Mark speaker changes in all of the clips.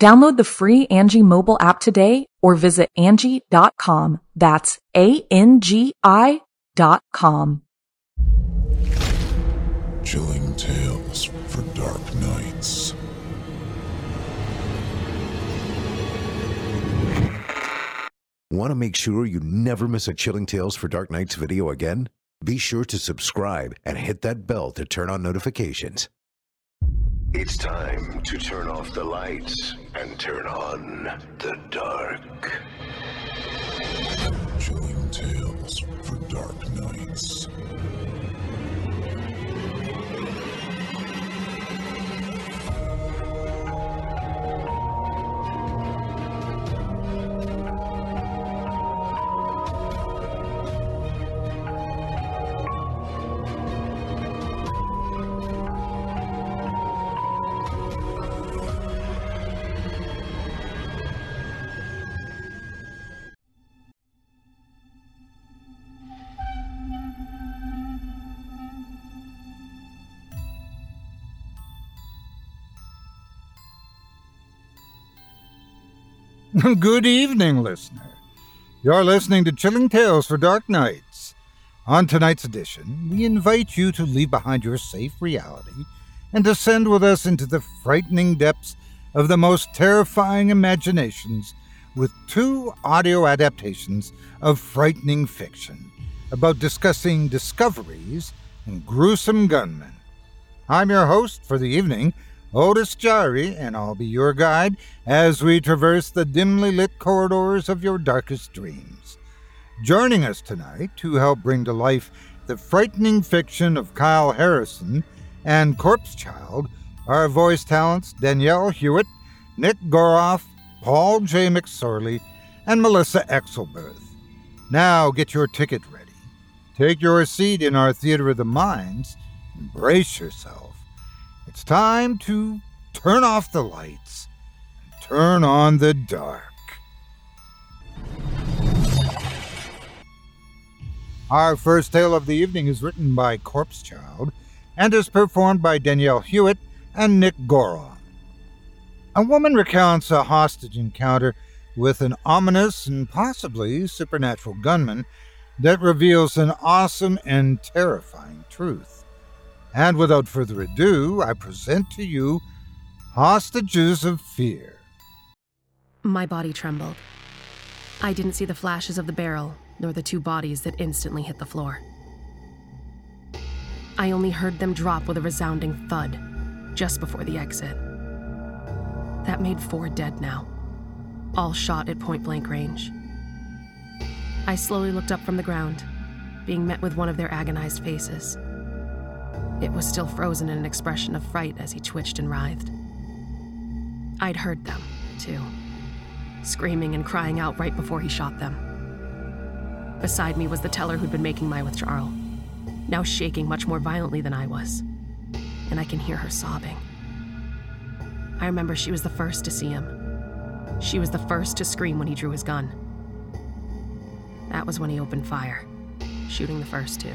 Speaker 1: Download the free Angi mobile app today or visit Angi.com. That's A-N-G-I dot com.
Speaker 2: Chilling tales for dark nights.
Speaker 3: Want to make sure you never miss a Chilling Tales for Dark Nights video again? Be sure to subscribe and hit that bell to turn on notifications.
Speaker 4: It's time to turn off the lights and turn on the dark.
Speaker 2: Chilling tales for dark nights.
Speaker 5: Good evening, listener. You're listening to Chilling Tales for Dark Nights. On tonight's edition, we invite you to leave behind your safe reality and descend with us into the frightening depths of the most terrifying imaginations with two audio adaptations of frightening fiction about discussing discoveries and gruesome gunmen. I'm your host for the evening, Otis Jiry, and I'll be your guide as we traverse the dimly lit corridors of your darkest dreams. Joining us tonight to help bring to life the frightening fiction of Kyle Harrison and Corpse Child are voice talents Danielle Hewitt, Nick Goroff, Paul J. McSorley, and Melissa Exelberth. Now get your ticket ready. Take your seat in our Theater of the Minds brace yourself. It's time to turn off the lights and turn on the dark. Our first tale of the evening is written by Corpse Child and is performed by Danielle Hewitt and Nick Goroff. A woman recounts a hostage encounter with an ominous and possibly supernatural gunman that reveals an awesome and terrifying truth. And without further ado, I present to you Hostages of Fear.
Speaker 6: My body trembled. I didn't see the flashes of the barrel, nor the two bodies that instantly hit the floor. I only heard them drop with a resounding thud just before the exit. That made four dead now, all shot at point blank range. I slowly looked up from the ground, being met with one of their agonized faces. It was still frozen in an expression of fright as he twitched and writhed. I'd heard them, too, screaming and crying out right before he shot them. Beside me was the teller who'd been making my withdrawal, now shaking much more violently than I was, and I can hear her sobbing. I remember she was the first to see him. She was the first to scream when he drew his gun. That was when he opened fire, shooting the first two.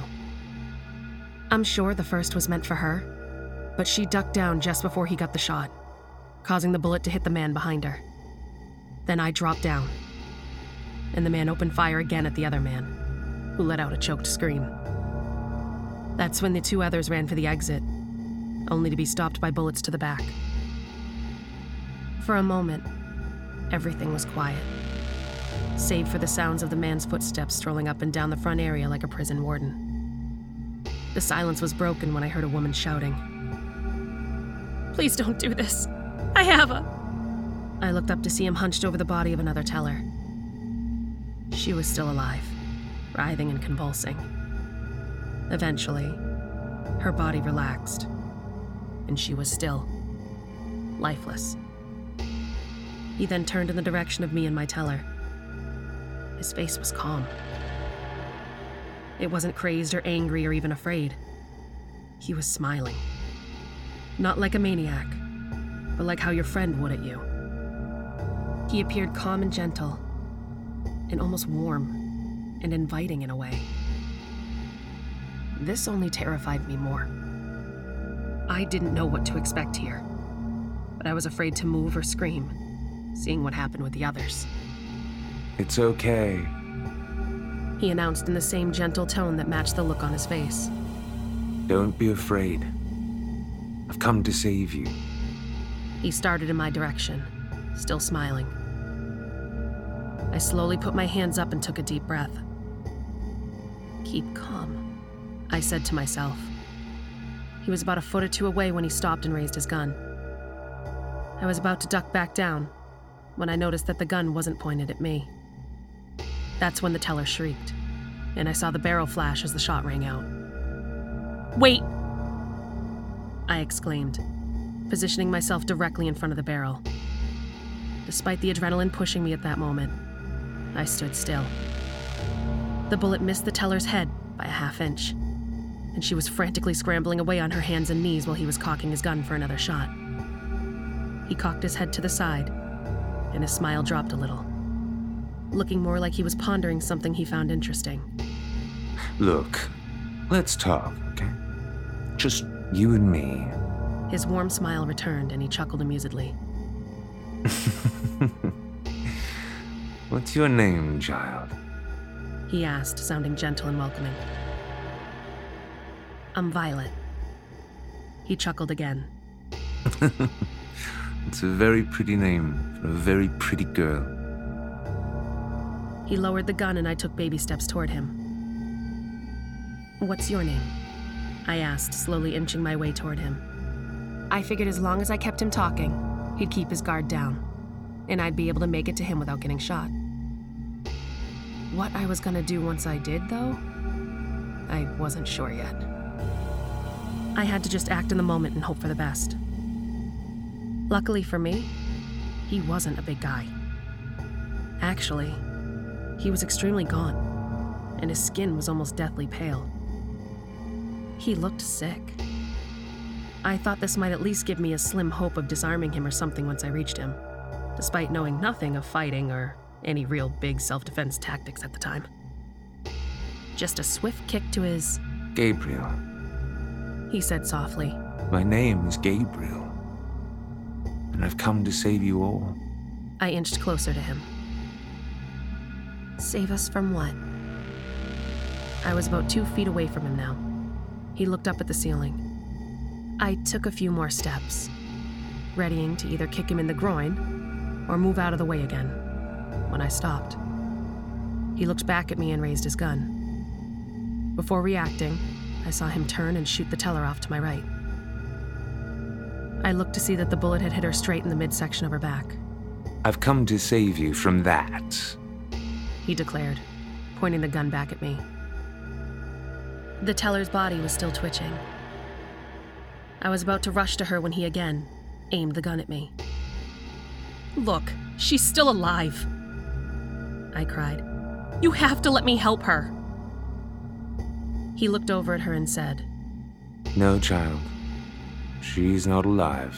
Speaker 6: I'm sure the first was meant for her, but she ducked down just before he got the shot, causing the bullet to hit the man behind her. Then I dropped down, and the man opened fire again at the other man, who let out a choked scream. That's when the two others ran for the exit, only to be stopped by bullets to the back. For a moment, everything was quiet. save for the sounds of the man's footsteps strolling up and down the front area like a prison warden. The silence was broken when I heard a woman shouting. Please don't do this. I have a. I looked up to see him hunched over the body of another teller. She was still alive, writhing and convulsing. Eventually, her body relaxed, and she was still, lifeless. He then turned in the direction of me and my teller. His face was calm. It wasn't crazed or angry or even afraid. He was smiling. Not like a maniac, but like how your friend would at you. He appeared calm and gentle, and almost warm and inviting in a way. This only terrified me more. I didn't know what to expect here, but I was afraid to move or scream, seeing what happened with the others.
Speaker 7: It's okay.
Speaker 6: He announced in the same gentle tone that matched the look on his face.
Speaker 7: Don't be afraid. I've come to save you.
Speaker 6: He started in my direction, still smiling. I slowly put my hands up and took a deep breath. Keep calm, I said to myself. He was about a foot or two away when he stopped and raised his gun. I was about to duck back down when I noticed that the gun wasn't pointed at me. That's when the teller shrieked, and I saw the barrel flash as the shot rang out. Wait! I exclaimed, positioning myself directly in front of the barrel. Despite the adrenaline pushing me at that moment, I stood still. The bullet missed the teller's head by a half inch, and she was frantically scrambling away on her hands and knees while he was cocking his gun for another shot. He cocked his head to the side, and his smile dropped a little, looking more like he was pondering something he found interesting.
Speaker 7: Look, let's talk, okay? Just you and me.
Speaker 6: His warm smile returned, and he chuckled amusedly.
Speaker 7: What's your name, child?
Speaker 6: He asked, sounding gentle and welcoming. I'm Violet. He chuckled again.
Speaker 7: It's a very pretty name for a very pretty girl.
Speaker 6: He lowered the gun, and I took baby steps toward him. What's your name? I asked, slowly inching my way toward him. I figured as long as I kept him talking, he'd keep his guard down, and I'd be able to make it to him without getting shot. What I was gonna do once I did, though, I wasn't sure yet. I had to just act in the moment and hope for the best. Luckily for me, he wasn't a big guy. Actually, he was extremely gaunt, and his skin was almost deathly pale. He looked sick. I thought this might at least give me a slim hope of disarming him or something once I reached him, despite knowing nothing of fighting or any real big self defense tactics at the time. Just a swift kick to his,
Speaker 7: Gabriel.
Speaker 6: he said softly.
Speaker 7: My name is Gabriel. And I've come to save you all.
Speaker 6: I inched closer to him. Save us from what? I was about two feet away from him now. He looked up at the ceiling. I took a few more steps, readying to either kick him in the groin or move out of the way again, when I stopped. He looked back at me and raised his gun. Before reacting, I saw him turn and shoot the teller off to my right. I looked to see that the bullet had hit her straight in the midsection of her back.
Speaker 7: I've come to save you from that.
Speaker 6: He declared, pointing the gun back at me. The teller's body was still twitching. I was about to rush to her when he again aimed the gun at me. Look, she's still alive, I cried. You have to let me help her. He looked over at her and said,
Speaker 7: No, child. She's not alive.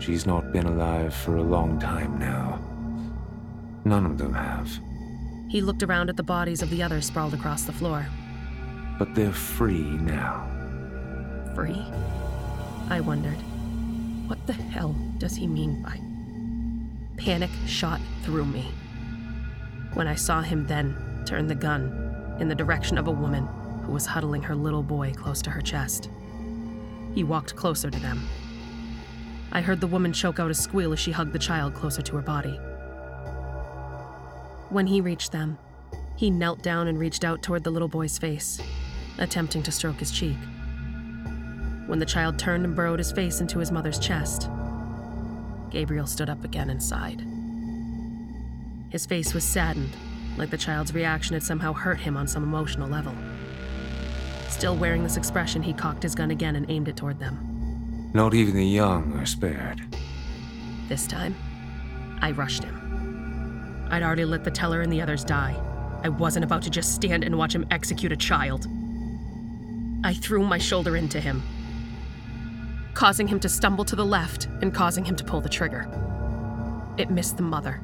Speaker 7: She's not been alive for a long time now. None of them have.
Speaker 6: He looked around at the bodies of the others sprawled across the floor.
Speaker 7: But they're free now.
Speaker 6: Free? I wondered. What the hell does he mean by. Panic shot through me. When I saw him then turn the gun in the direction of a woman who was huddling her little boy close to her chest. He walked closer to them. I heard the woman choke out a squeal as she hugged the child closer to her body. When he reached them, he knelt down and reached out toward the little boy's face, attempting to stroke his cheek. When the child turned and burrowed his face into his mother's chest, Gabriel stood up again and sighed. His face was saddened, like the child's reaction had somehow hurt him on some emotional level. Still wearing this expression, he cocked his gun again and aimed it toward them.
Speaker 7: Not even the young are spared.
Speaker 6: This time, I rushed him. I'd already let the teller and the others die. I wasn't about to just stand and watch him execute a child. I threw my shoulder into him, causing him to stumble to the left and causing him to pull the trigger. It missed the mother,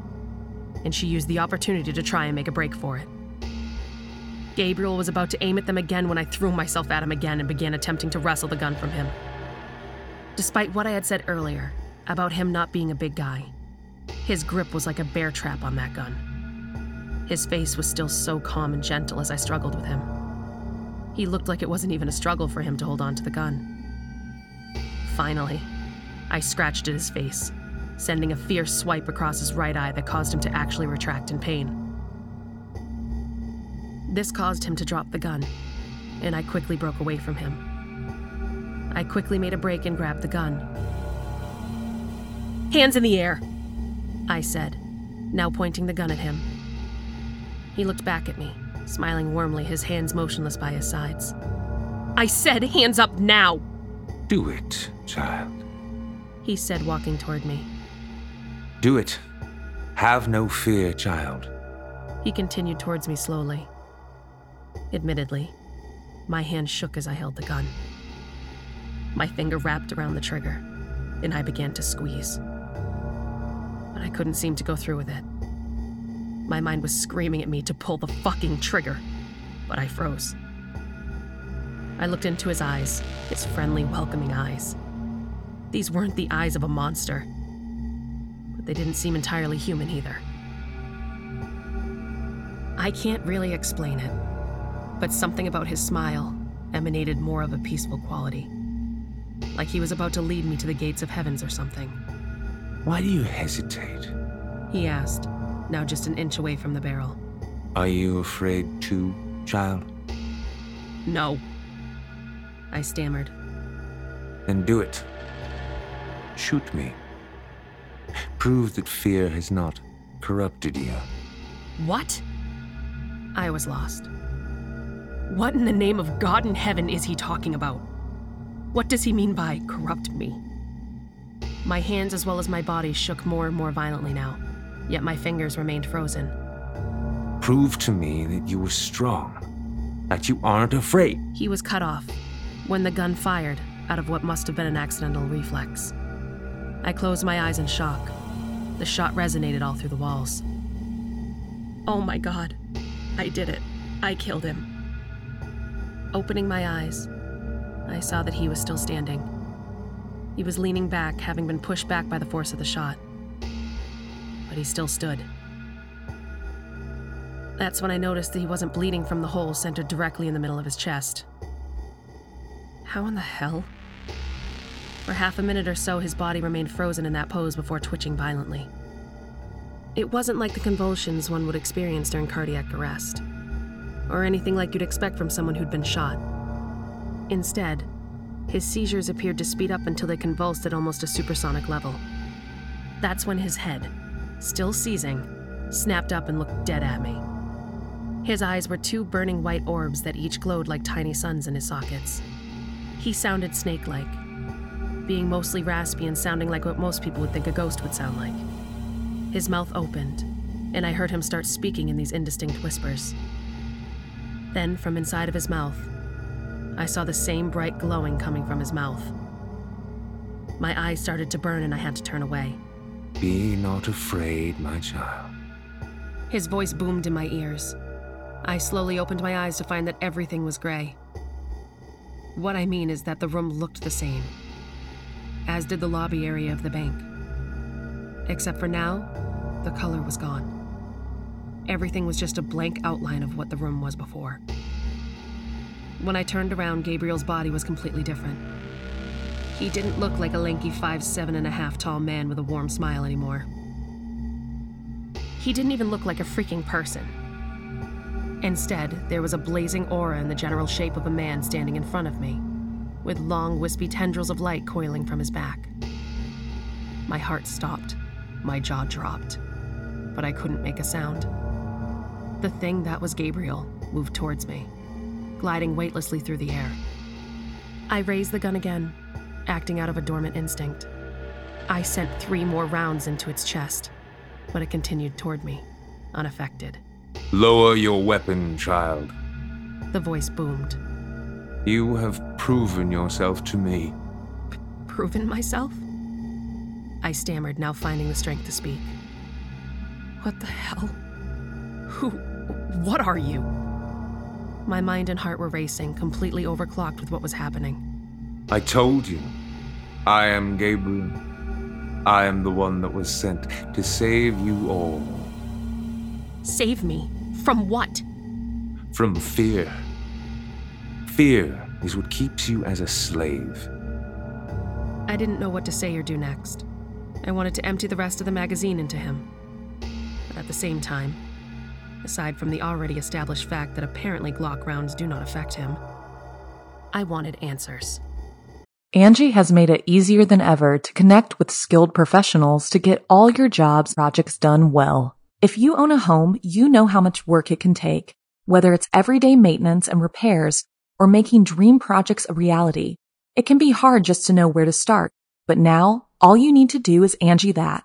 Speaker 6: and she used the opportunity to try and make a break for it. Gabriel was about to aim at them again when I threw myself at him again and began attempting to wrestle the gun from him. Despite what I had said earlier about him not being a big guy, his grip was like a bear trap on that gun. His face was still so calm and gentle as I struggled with him. He looked like it wasn't even a struggle for him to hold on to the gun. Finally, I scratched at his face, sending a fierce swipe across his right eye that caused him to actually retract in pain. This caused him to drop the gun, and I quickly broke away from him. I quickly made a break and grabbed the gun. Hands in the air, I said, now pointing the gun at him. He looked back at me, smiling warmly, his hands motionless by his sides. I said, hands up now!
Speaker 7: Do it, child.
Speaker 6: He said, walking toward me.
Speaker 7: Do it. Have no fear, child.
Speaker 6: He continued towards me slowly. Admittedly, my hand shook as I held the gun. My finger wrapped around the trigger, and I began to squeeze. I couldn't seem to go through with it. My mind was screaming at me to pull the fucking trigger, but I froze. I looked into his eyes, his friendly, welcoming eyes. These weren't the eyes of a monster, but they didn't seem entirely human either. I can't really explain it, but something about his smile emanated more of a peaceful quality. Like he was about to lead me to the gates of heavens or something.
Speaker 7: Why do you hesitate?
Speaker 6: He asked, now just an inch away from the barrel.
Speaker 7: Are you afraid too, child?
Speaker 6: No. I stammered.
Speaker 7: Then do it. Shoot me. Prove that fear has not corrupted you.
Speaker 6: What? I was lost. What in the name of God in heaven is he talking about? What does he mean by corrupt me? My hands as well as my body shook more and more violently now, yet my fingers remained frozen.
Speaker 7: Prove to me that you were strong, that you aren't afraid.
Speaker 6: He was cut off when the gun fired out of what must have been an accidental reflex. I closed my eyes in shock. The shot resonated all through the walls. Oh my god. I did it. I killed him. Opening my eyes, I saw that he was still standing. He was leaning back, having been pushed back by the force of the shot. But he still stood. That's when I noticed that he wasn't bleeding from the hole centered directly in the middle of his chest. How in the hell? For half a minute or so, his body remained frozen in that pose before twitching violently. It wasn't like the convulsions one would experience during cardiac arrest, or anything like you'd expect from someone who'd been shot. Instead, his seizures appeared to speed up until they convulsed at almost a supersonic level. That's when his head, still seizing, snapped up and looked dead at me. His eyes were two burning white orbs that each glowed like tiny suns in his sockets. He sounded snake like, being mostly raspy and sounding like what most people would think a ghost would sound like. His mouth opened, and I heard him start speaking in these indistinct whispers. Then, from inside of his mouth, I saw the same bright glowing coming from his mouth. My eyes started to burn and I had to turn away.
Speaker 7: Be not afraid, my child.
Speaker 6: His voice boomed in my ears. I slowly opened my eyes to find that everything was gray. What I mean is that the room looked the same, as did the lobby area of the bank. Except for now, the color was gone. Everything was just a blank outline of what the room was before. When I turned around, Gabriel's body was completely different. He didn't look like a lanky five seven and a half tall man with a warm smile anymore. He didn't even look like a freaking person. Instead, there was a blazing aura in the general shape of a man standing in front of me, with long, wispy tendrils of light coiling from his back. My heart stopped, my jaw dropped, but I couldn't make a sound. The thing that was Gabriel moved towards me, gliding weightlessly through the air. I raised the gun again, acting out of a dormant instinct. I sent three more rounds into its chest, but it continued toward me, unaffected.
Speaker 7: Lower your weapon, child.
Speaker 6: The voice boomed.
Speaker 7: You have proven yourself to me.
Speaker 6: Proven myself? I stammered, now finding the strength to speak. What the hell? Who. What are you? My mind and heart were racing, completely overclocked with what was happening.
Speaker 7: I told you. I am Gabriel. I am the one that was sent to save you all.
Speaker 6: Save me? From what?
Speaker 7: From fear. Fear is what keeps you as a slave.
Speaker 6: I didn't know what to say or do next. I wanted to empty the rest of the magazine into him. But at the same time, aside from the already established fact that apparently Glock rounds do not affect him, I wanted answers.
Speaker 1: Angi has made it easier than ever to connect with skilled professionals to get all your jobs projects done well. If you own a home, you know how much work it can take, whether it's everyday maintenance and repairs or making dream projects a reality. It can be hard just to know where to start, but now all you need to do is Angi that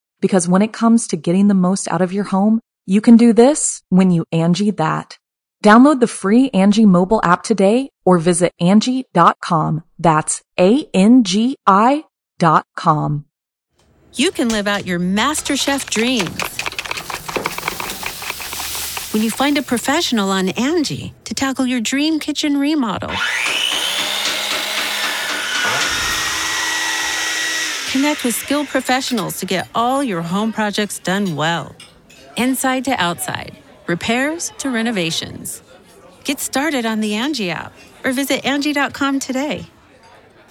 Speaker 1: Because when it comes to getting the most out of your home, you can do this when you Angi that. Download the free Angi mobile app today or visit Angi.com. That's A-N-G-I dot com.
Speaker 8: You can live out your MasterChef dreams when you find a professional on Angi to tackle your dream kitchen remodel. Connect with skilled professionals to get all your home projects done well. Inside to outside, repairs to renovations. Get started on the Angi app or visit Angi.com today.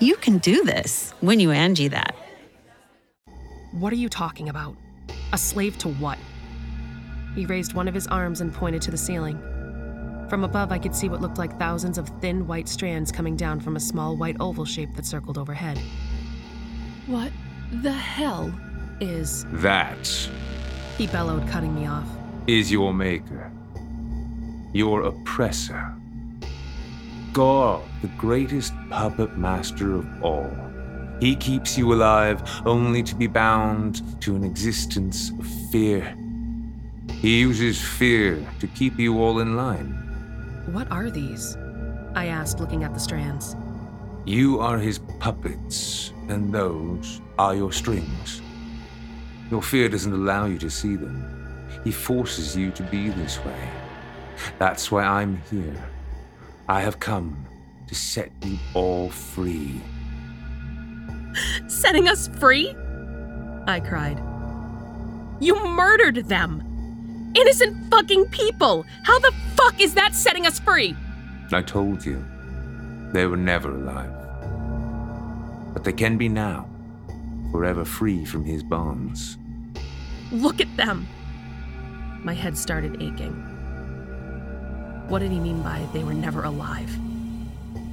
Speaker 8: You can do this when you Angi that.
Speaker 6: What are you talking about? A slave to what? He raised one of his arms and pointed to the ceiling. From above, I could see what looked like thousands of thin white strands coming down from a small white oval shape that circled overhead. What the hell is.
Speaker 7: That
Speaker 6: He bellowed, cutting me off.
Speaker 7: is your maker, your oppressor. God, the greatest puppet master of all. He keeps you alive only to be bound to an existence of fear. He uses fear to keep you all in line.
Speaker 6: What are these? I asked, looking at the strands.
Speaker 7: You are his puppets, and those are your strings. Your fear doesn't allow you to see them. He forces you to be this way. That's why I'm here. I have come to set you all free.
Speaker 6: Setting us free? I cried. You murdered them! Innocent fucking people! How the fuck is that setting us free?
Speaker 7: I told you, they were never alive. But they can be now, forever free from his bonds.
Speaker 6: Look at them! My head started aching. What did he mean by they were never alive?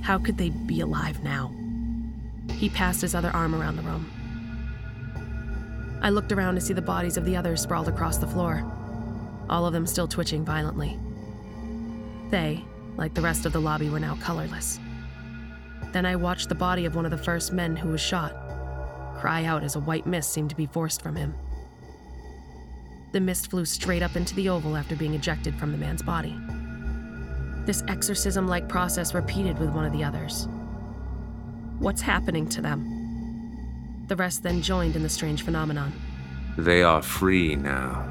Speaker 6: How could they be alive now? He passed his other arm around the room. I looked around to see the bodies of the others sprawled across the floor, all of them still twitching violently. They, like the rest of the lobby, were now colorless. Then I watched the body of one of the first men who was shot cry out as a white mist seemed to be forced from him. The mist flew straight up into the oval after being ejected from the man's body. This exorcism like process repeated with one of the others. What's happening to them? The rest then joined in the strange phenomenon,
Speaker 7: They are free now.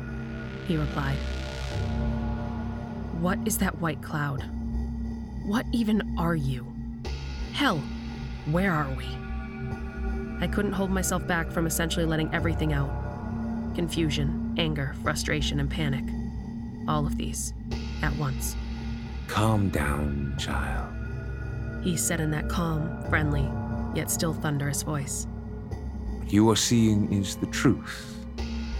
Speaker 6: he replied. What is that white cloud? What even are you? Hell, where are we? I couldn't hold myself back from essentially letting everything out confusion, anger, frustration, and panic. All of these at once.
Speaker 7: Calm down, child.
Speaker 6: He said in that calm, friendly, yet still thunderous voice.
Speaker 7: What you are seeing is the truth.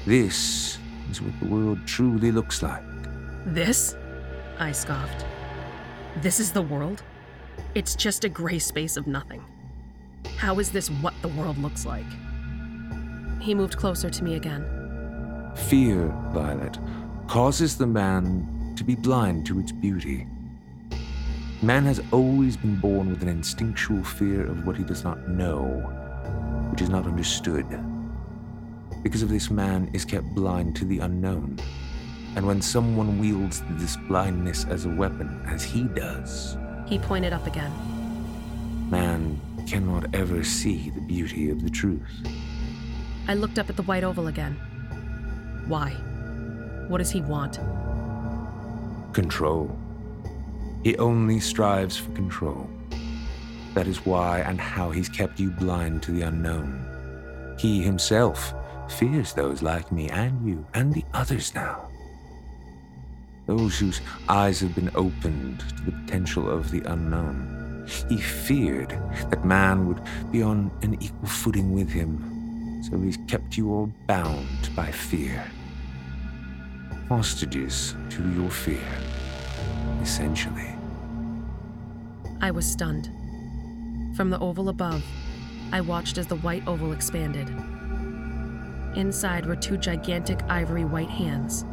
Speaker 7: This is what the world truly looks like.
Speaker 6: This? I scoffed. This is the world? It's just a gray space of nothing. How is this what the world looks like? He moved closer to me again.
Speaker 7: Fear, Violet, causes the man to be blind to its beauty. Man has always been born with an instinctual fear of what he does not know, which is not understood. Because of this, man is kept blind to the unknown. And when someone wields this blindness as a weapon, as he does,
Speaker 6: He pointed up again.
Speaker 7: man cannot ever see the beauty of the truth.
Speaker 6: I looked up at the white oval again. Why? What does he want?
Speaker 7: Control. He only strives for control. That is why and how he's kept you blind to the unknown. He himself fears those like me and you and the others now. Those whose eyes have been opened to the potential of the unknown. He feared that man would be on an equal footing with him, so he's kept you all bound by fear. Hostages to your fear, essentially.
Speaker 6: I was stunned. From the oval above, I watched as the white oval expanded. Inside were two gigantic ivory white hands,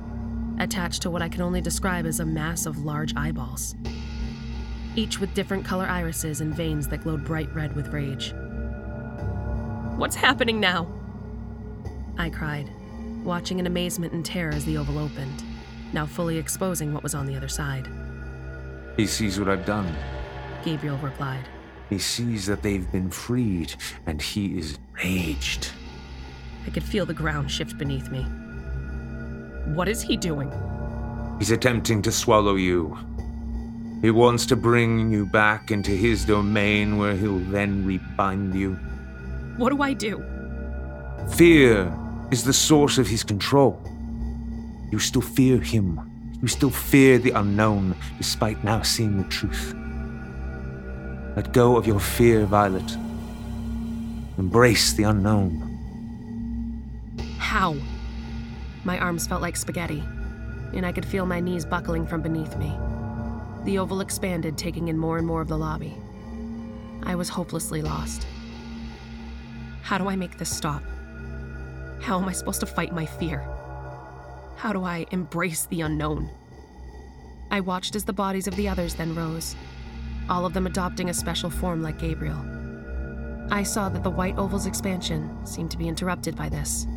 Speaker 6: attached to what I can only describe as a mass of large eyeballs, each with different color irises and veins that glowed bright red with rage. What's happening now? I cried, watching in amazement and terror as the oval opened, now fully exposing what was on the other side.
Speaker 7: He sees what I've done.
Speaker 6: Gabriel replied.
Speaker 7: He sees that they've been freed, and he is enraged.
Speaker 6: I could feel the ground shift beneath me. What is he doing?
Speaker 7: He's attempting to swallow you. He wants to bring you back into his domain where he'll then rebind you.
Speaker 6: What do I do?
Speaker 7: Fear is the source of his control. You still fear him. You still fear the unknown, despite now seeing the truth. Let go of your fear, Violet. Embrace the unknown.
Speaker 6: How? My arms felt like spaghetti, and I could feel my knees buckling from beneath me. The oval expanded, taking in more and more of the lobby. I was hopelessly lost. How do I make this stop? How am I supposed to fight my fear? How do I embrace the unknown? I watched as the bodies of the others then rose, all of them adopting a special form like Gabriel. I saw that the white oval's expansion seemed to be interrupted by this.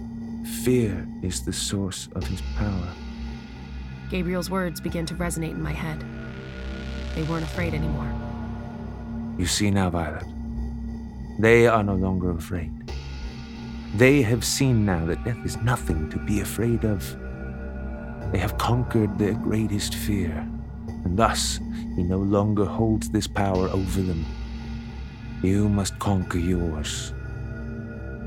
Speaker 7: Fear is the source of his power.
Speaker 6: Gabriel's words began to resonate in my head. They weren't afraid anymore.
Speaker 7: You see now, Violet. They are no longer afraid. They have seen now that death is nothing to be afraid of. They have conquered their greatest fear, and thus he no longer holds this power over them. You must conquer yours.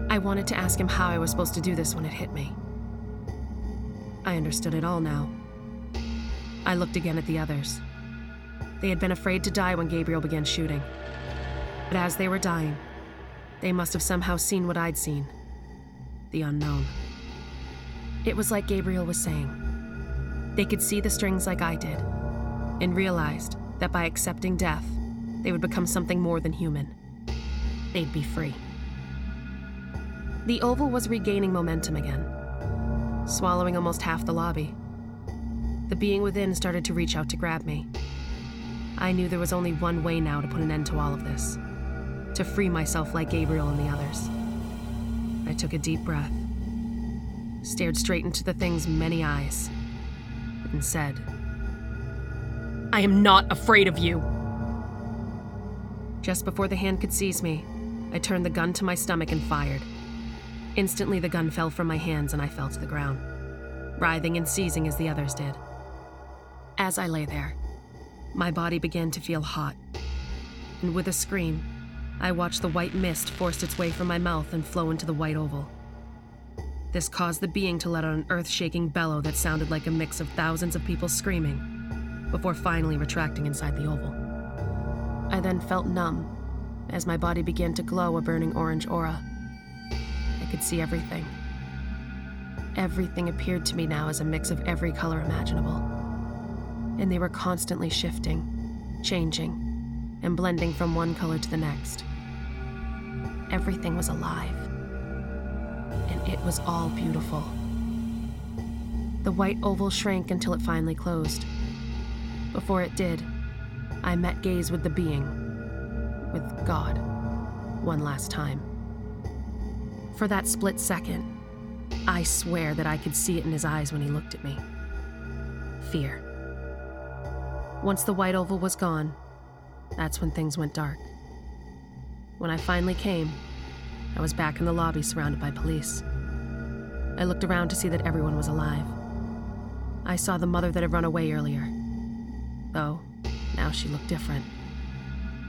Speaker 6: I wanted to ask him how I was supposed to do this when it hit me. I understood it all now. I looked again at the others. They had been afraid to die when Gabriel began shooting. But as they were dying, they must have somehow seen what I'd seen the unknown. It was like Gabriel was saying. They could see the strings like I did, and realized that by accepting death, they would become something more than human. They'd be free. The oval was regaining momentum again, swallowing almost half the lobby. The being within started to reach out to grab me. I knew there was only one way now to put an end to all of this to free myself like Gabriel and the others. I took a deep breath, stared straight into the thing's many eyes, and said, I am not afraid of you. Just before the hand could seize me, I turned the gun to my stomach and fired. Instantly, the gun fell from my hands and I fell to the ground, writhing and seizing as the others did. As I lay there, my body began to feel hot. And with a scream, I watched the white mist force its way from my mouth and flow into the white oval. This caused the being to let out an earth shaking bellow that sounded like a mix of thousands of people screaming, before finally retracting inside the oval. I then felt numb as my body began to glow a burning orange aura. Could see everything. Everything appeared to me now as a mix of every color imaginable. And they were constantly shifting, changing, and blending from one color to the next. Everything was alive. And it was all beautiful. The white oval shrank until it finally closed. Before it did, I met gaze with the being, with God, one last time. For that split second, I swear that I could see it in his eyes when he looked at me. Fear. Once the white oval was gone, that's when things went dark. When I finally came, I was back in the lobby surrounded by police. I looked around to see that everyone was alive. I saw the mother that had run away earlier. Though, now she looked different.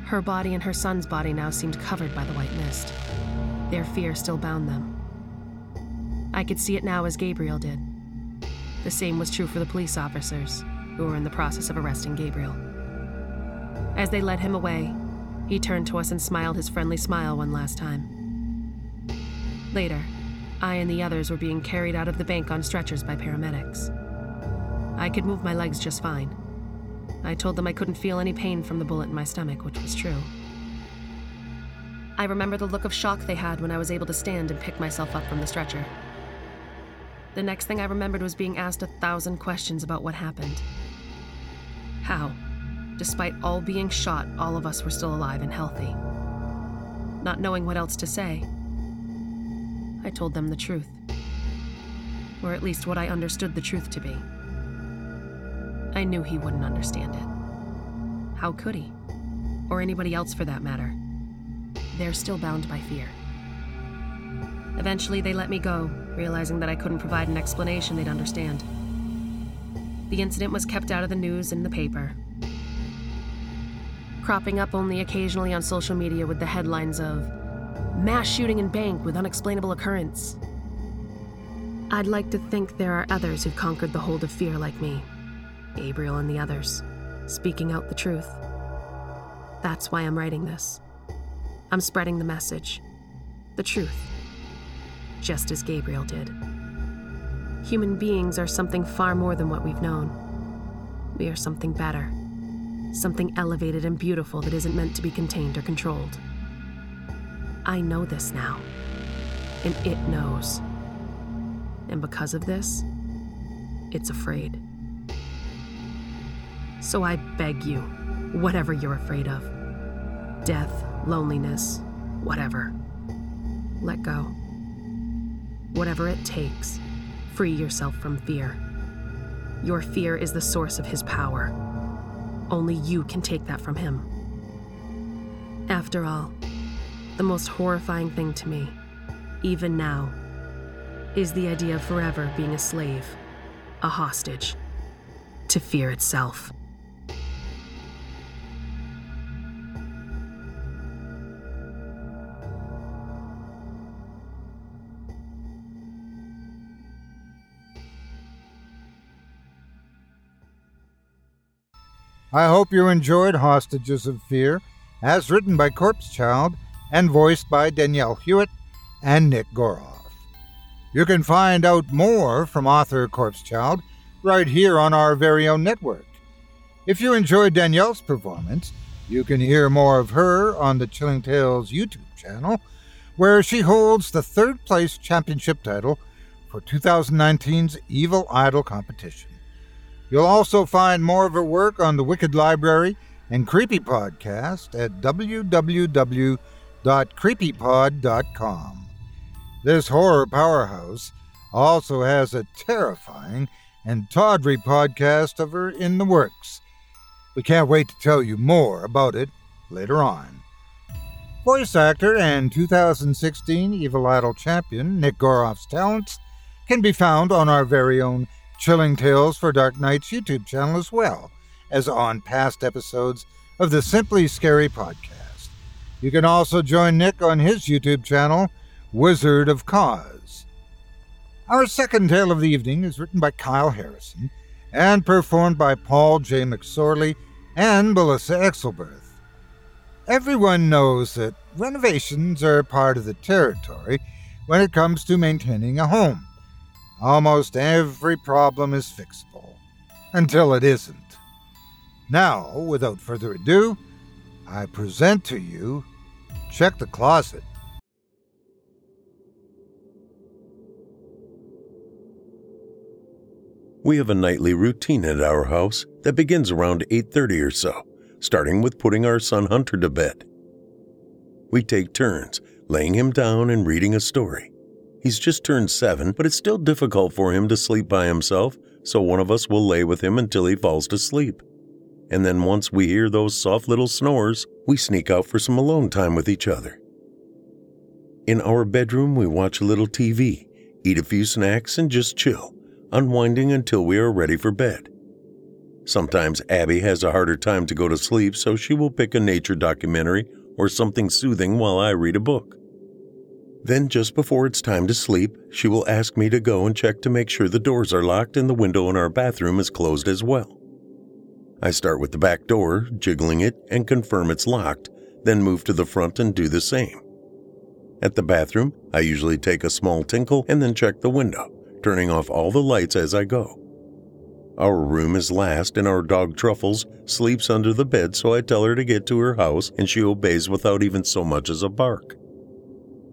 Speaker 6: Her body and her son's body now seemed covered by the white mist. Their fear still bound them. I could see it now as Gabriel did. The same was true for the police officers, who were in the process of arresting Gabriel. As they led him away, he turned to us and smiled his friendly smile one last time. Later, I and the others were being carried out of the bank on stretchers by paramedics. I could move my legs just fine. I told them I couldn't feel any pain from the bullet in my stomach, which was true. I remember the look of shock they had when I was able to stand and pick myself up from the stretcher. The next thing I remembered was being asked a thousand questions about what happened. How, despite all being shot, all of us were still alive and healthy. Not knowing what else to say, I told them the truth. Or at least what I understood the truth to be. I knew he wouldn't understand it. How could he? Or anybody else for that matter. They're still bound by fear. Eventually, they let me go, realizing that I couldn't provide an explanation they'd understand. The incident was kept out of the news and the paper, cropping up only occasionally on social media with the headlines of Mass shooting in bank with unexplainable occurrence. I'd like to think there are others who've conquered the hold of fear like me. Gabriel and the others, speaking out the truth. That's why I'm writing this. I'm spreading the message, the truth, just as Gabriel did. Human beings are something far more than what we've known. We are something better, something elevated and beautiful that isn't meant to be contained or controlled. I know this now, and it knows. And because of this, it's afraid. So I beg you, whatever you're afraid of death, loneliness, whatever let go. Whatever it takes, free yourself from fear. Your fear is the source of his power. Only you can take that from him. After all, the most horrifying thing to me, even now, is the idea of forever being a slave, a hostage, to fear itself.
Speaker 5: I hope you enjoyed Hostages of Fear, as written by Corpse Child and voiced by Danielle Hewitt and Nick Goroff. You can find out more from author Corpse Child right here on our very own network. If you enjoyed Danielle's performance, you can hear more of her on the Chilling Tales YouTube channel, where she holds the third place championship title for 2019's Evil Idol competition. You'll also find more of her work on the Wicked Library and Creepy Podcast at www.creepypod.com. This horror powerhouse also has a terrifying and tawdry podcast of her in the works. We can't wait to tell you more about it later on. Voice actor and 2016 Evil Idol champion Nick Goroff's talents can be found on our very own Chilling Tales for Dark Nights YouTube channel as well as on past episodes of the Simply Scary podcast. You can also join Nick on his YouTube channel, Wizard of Cause. Our second tale of the evening is written by Kyle Harrison and performed by Paul J. McSorley and Melissa Exelberth. Everyone knows that renovations are part of the territory when it comes to maintaining a home. Almost every problem is fixable, until it isn't. Now, without further ado, I present to you Check the Closet.
Speaker 9: We have a nightly routine at our house that begins around 8:30 or so, starting with putting our son Hunter to bed. We take turns laying him down and reading a story. He's just turned 7, but it's still difficult for him to sleep by himself, so one of us will lay with him until he falls to sleep. And then once we hear those soft little snores, we sneak out for some alone time with each other. In our bedroom, we watch a little TV, eat a few snacks, and just chill unwinding until we are ready for bed. Sometimes Abby has a harder time to go to sleep, so she will pick a nature documentary or something soothing while I read a book. Then, just before it's time to sleep, she will ask me to go and check to make sure the doors are locked and the window in our bathroom is closed as well. I start with the back door, jiggling it, and confirm it's locked, then move to the front and do the same. At the bathroom, I usually take a small tinkle and then check the window turning off all the lights as I go. Our room is last, and our dog Truffles sleeps under the bed, so I tell her to get to her house, and she obeys without even so much as a bark.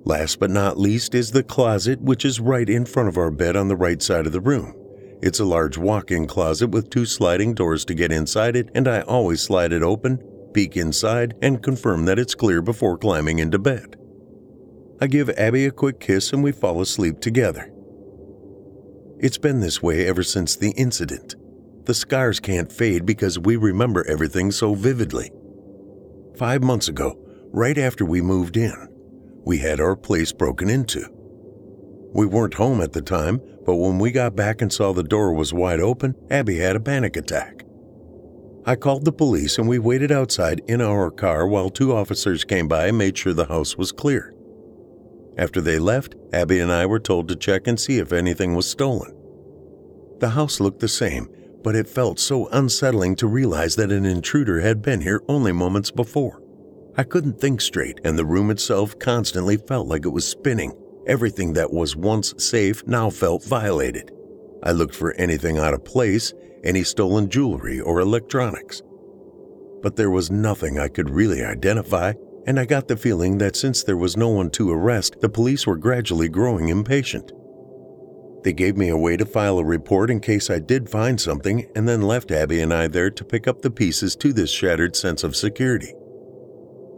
Speaker 9: Last but not least is the closet, which is right in front of our bed on the right side of the room. It's a large walk in closet with two sliding doors to get inside it, and I always slide it open, peek inside, and confirm that it's clear before climbing into bed. I give Abby a quick kiss and we fall asleep together. It's been this way ever since the incident. The scars can't fade because we remember everything so vividly. Five months ago, right after we moved in, we had our place broken into. We weren't home at the time, but when we got back and saw the door was wide open, Abby had a panic attack. I called the police and we waited outside in our car while two officers came by and made sure the house was clear. After they left, Abby and I were told to check and see if anything was stolen. The house looked the same, but it felt so unsettling to realize that an intruder had been here only moments before. I couldn't think straight, and the room itself constantly felt like it was spinning. Everything that was once safe now felt violated. I looked for anything out of place, any stolen jewelry or electronics. But there was nothing I could really identify and I got the feeling that since there was no one to arrest, the police were gradually growing impatient. They gave me a way to file a report in case I did find something, and then left Abby and I there to pick up the pieces to this shattered sense of security.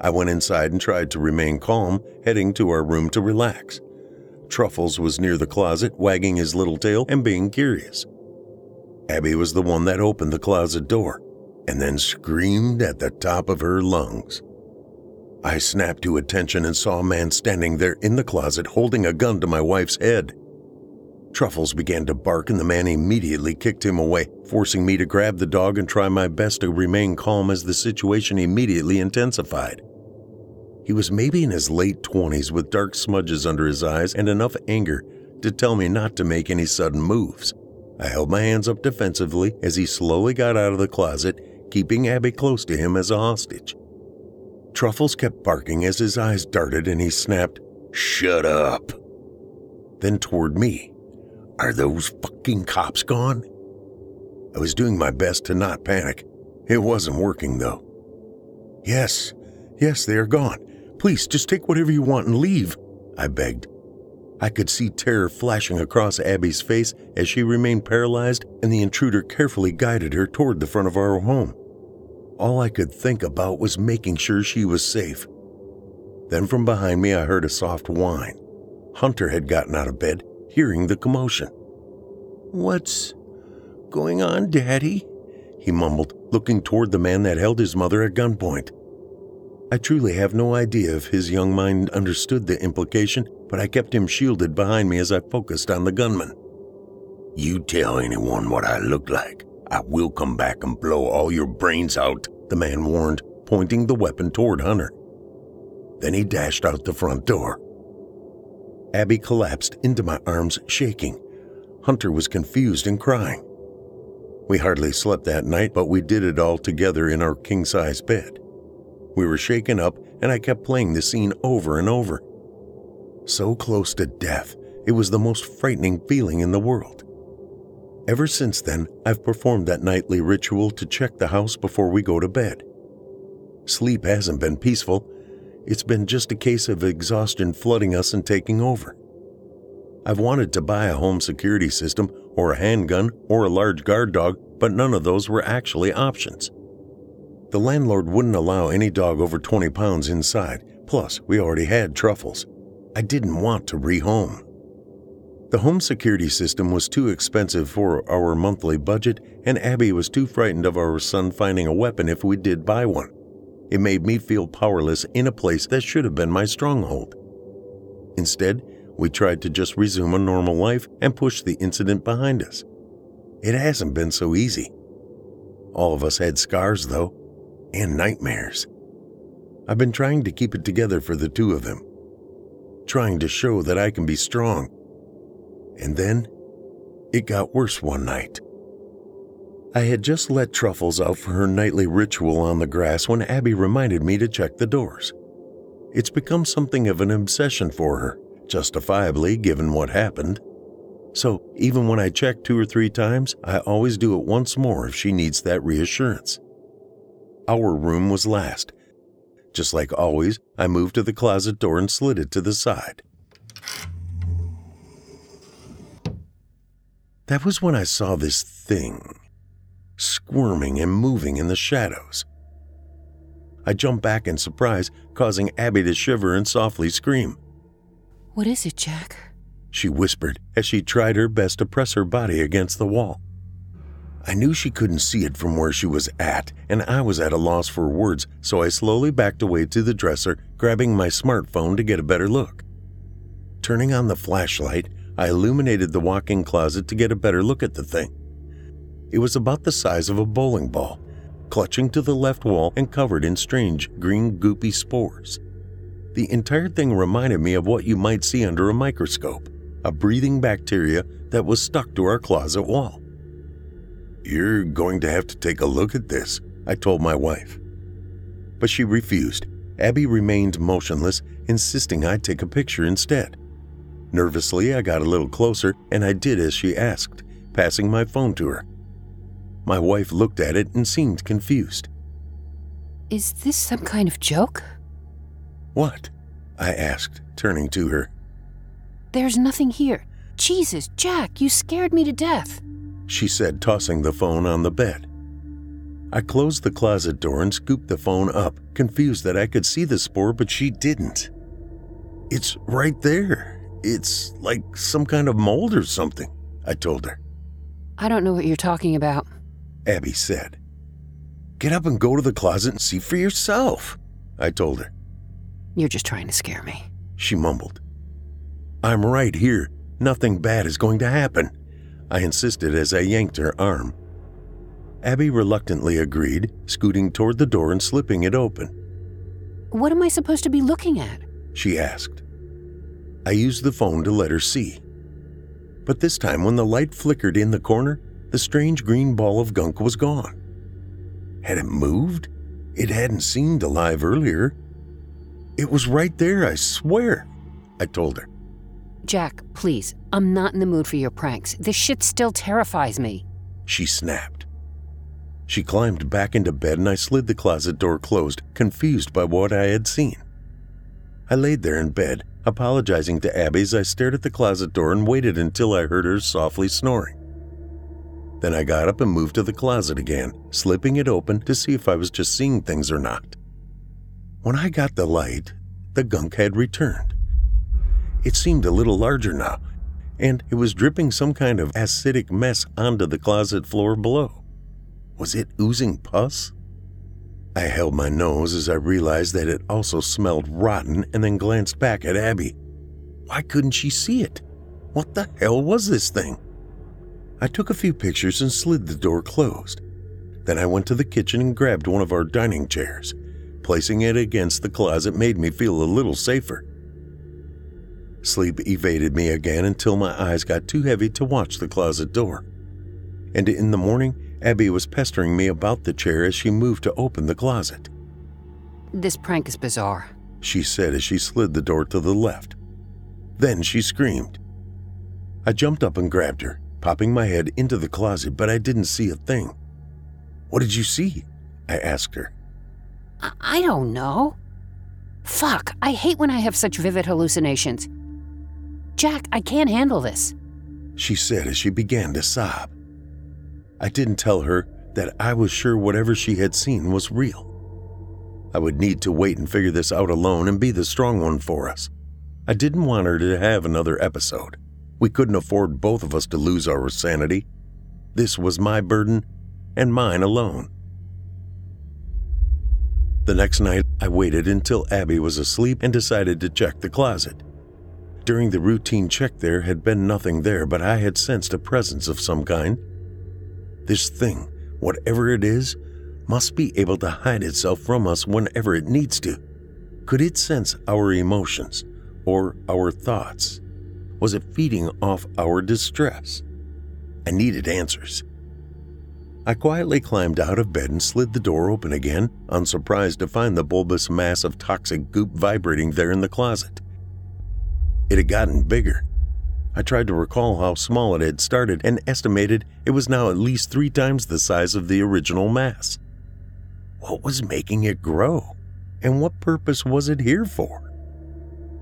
Speaker 9: I went inside and tried to remain calm, heading to our room to relax. Truffles was near the closet, wagging his little tail and being curious. Abby was the one that opened the closet door and then screamed at the top of her lungs. I snapped to attention and saw a man standing there in the closet holding a gun to my wife's head. Truffles began to bark, and the man immediately kicked him away, forcing me to grab the dog and try my best to remain calm as the situation immediately intensified. He was maybe in his late 20s with dark smudges under his eyes and enough anger to tell me not to make any sudden moves. I held my hands up defensively as he slowly got out of the closet, keeping Abby close to him as a hostage. Truffles kept barking as his eyes darted and he snapped, Shut up. Then toward me, Are those fucking cops gone? I was doing my best to not panic. It wasn't working though. Yes, yes, they are gone. Please just take whatever you want and leave, I begged. I could see terror flashing across Abby's face as she remained paralyzed, and the intruder carefully guided her toward the front of our home. All I could think about was making sure she was safe. Then from behind me, I heard a soft whine. Hunter had gotten out of bed, hearing the commotion. What's going on, Daddy? He mumbled, looking toward the man that held his mother at gunpoint. I truly have no idea if his young mind understood the implication, but I kept him shielded behind me as I focused on the gunman. You tell anyone what I look like. I will come back and blow all your brains out, the man warned, pointing the weapon toward Hunter. Then he dashed out the front door. Abby collapsed into my arms, shaking. Hunter was confused and crying. We hardly slept that night, but we did it all together in our king size bed. We were shaken up, and I kept playing the scene over and over. So close to death, it was the most frightening feeling in the world. Ever since then, I've performed that nightly ritual to check the house before we go to bed. Sleep hasn't been peaceful, it's been just a case of exhaustion flooding us and taking over. I've wanted to buy a home security system or a handgun or a large guard dog, but none of those were actually options. The landlord wouldn't allow any dog over 20 pounds inside, plus, we already had truffles. I didn't want to rehome. The home security system was too expensive for our monthly budget, and Abby was too frightened of our son finding a weapon if we did buy one. It made me feel powerless in a place that should have been my stronghold. Instead, we tried to just resume a normal life and push the incident behind us. It hasn't been so easy. All of us had scars, though, and nightmares. I've been trying to keep it together for the two of them, trying to show that I can be strong. And then, it got worse one night. I had just let Truffles out for her nightly ritual on the grass when Abby reminded me to check the doors. It's become something of an obsession for her, justifiably given what happened. So even when I check two or three times, I always do it once more if she needs that reassurance. Our room was last. Just like always, I moved to the closet door and slid it to the side. That was when I saw this thing squirming and moving in the shadows. I jumped back in surprise, causing Abby to shiver and softly scream.
Speaker 10: What is it, Jack?
Speaker 9: She whispered as she tried her best to press her body against the wall. I knew she couldn't see it from where she was at, and I was at a loss for words, so I slowly backed away to the dresser, grabbing my smartphone to get a better look. Turning on the flashlight, I illuminated the walk in closet to get a better look at the thing. It was about the size of a bowling ball, clutching to the left wall and covered in strange green goopy spores. The entire thing reminded me of what you might see under a microscope a breathing bacteria that was stuck to our closet wall. You're going to have to take a look at this, I told my wife. But she refused. Abby remained motionless, insisting I take a picture instead. Nervously, I got a little closer and I did as she asked, passing my phone to her. My wife looked at it and seemed confused.
Speaker 10: Is this some kind of joke?
Speaker 9: What? I asked, turning to her.
Speaker 10: There's nothing here. Jesus, Jack, you scared me to death.
Speaker 9: She said, tossing the phone on the bed. I closed the closet door and scooped the phone up, confused that I could see the spore, but she didn't. It's right there. It's like some kind of mold or something, I told her.
Speaker 10: I don't know what you're talking about.
Speaker 9: Abby said. Get up and go to the closet and see for yourself, I told her.
Speaker 10: You're just trying to scare me.
Speaker 9: She mumbled. I'm right here. Nothing bad is going to happen, I insisted as I yanked her arm. Abby reluctantly agreed, scooting toward the door and slipping it open.
Speaker 10: What am I supposed to be looking at?
Speaker 9: She asked. I used the phone to let her see. But this time, when the light flickered in the corner, the strange green ball of gunk was gone. Had it moved? It hadn't seemed alive earlier. It was right there, I swear, I told her.
Speaker 10: Jack, please, I'm not in the mood for your pranks. This shit still terrifies me.
Speaker 9: She snapped. She climbed back into bed and I slid the closet door closed, confused by what I had seen. I laid there in bed, apologizing to Abby as I stared at the closet door and waited until I heard her softly snoring. Then I got up and moved to the closet again, slipping it open to see if I was just seeing things or not. When I got the light, the gunk had returned. It seemed a little larger now, and it was dripping some kind of acidic mess onto the closet floor below. Was it oozing pus? I held my nose as I realized that it also smelled rotten and then glanced back at Abby. Why couldn't she see it? What the hell was this thing? I took a few pictures and slid the door closed. Then I went to the kitchen and grabbed one of our dining chairs. Placing it against the closet made me feel a little safer. Sleep evaded me again until my eyes got too heavy to watch the closet door. And in the morning, Abby was pestering me about the chair as she moved to open the closet.
Speaker 10: This prank is bizarre.
Speaker 9: She said as she slid the door to the left. Then she screamed. I jumped up and grabbed her, popping my head into the closet, but I didn't see a thing. What did you see? I asked her.
Speaker 10: I, I don't know. Fuck, I hate when I have such vivid hallucinations. Jack, I can't handle this.
Speaker 9: She said as she began to sob. I didn't tell her that I was sure whatever she had seen was real. I would need to wait and figure this out alone and be the strong one for us. I didn't want her to have another episode. We couldn't afford both of us to lose our sanity. This was my burden and mine alone. The next night, I waited until Abby was asleep and decided to check the closet. During the routine check, there had been nothing there, but I had sensed a presence of some kind. This thing, whatever it is, must be able to hide itself from us whenever it needs to. Could it sense our emotions or our thoughts? Was it feeding off our distress? I needed answers. I quietly climbed out of bed and slid the door open again, unsurprised to find the bulbous mass of toxic goop vibrating there in the closet. It had gotten bigger. I tried to recall how small it had started and estimated it was now at least three times the size of the original mass. What was making it grow? And what purpose was it here for?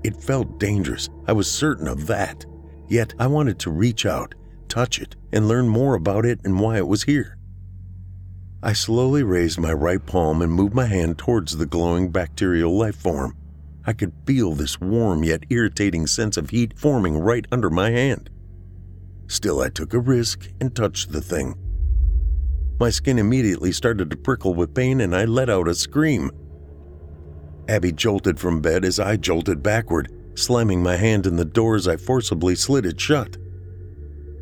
Speaker 9: It felt dangerous, I was certain of that. Yet I wanted to reach out, touch it, and learn more about it and why it was here. I slowly raised my right palm and moved my hand towards the glowing bacterial life form. I could feel this warm yet irritating sense of heat forming right under my hand. Still, I took a risk and touched the thing. My skin immediately started to prickle with pain and I let out a scream. Abby jolted from bed as I jolted backward, slamming my hand in the door as I forcibly slid it shut.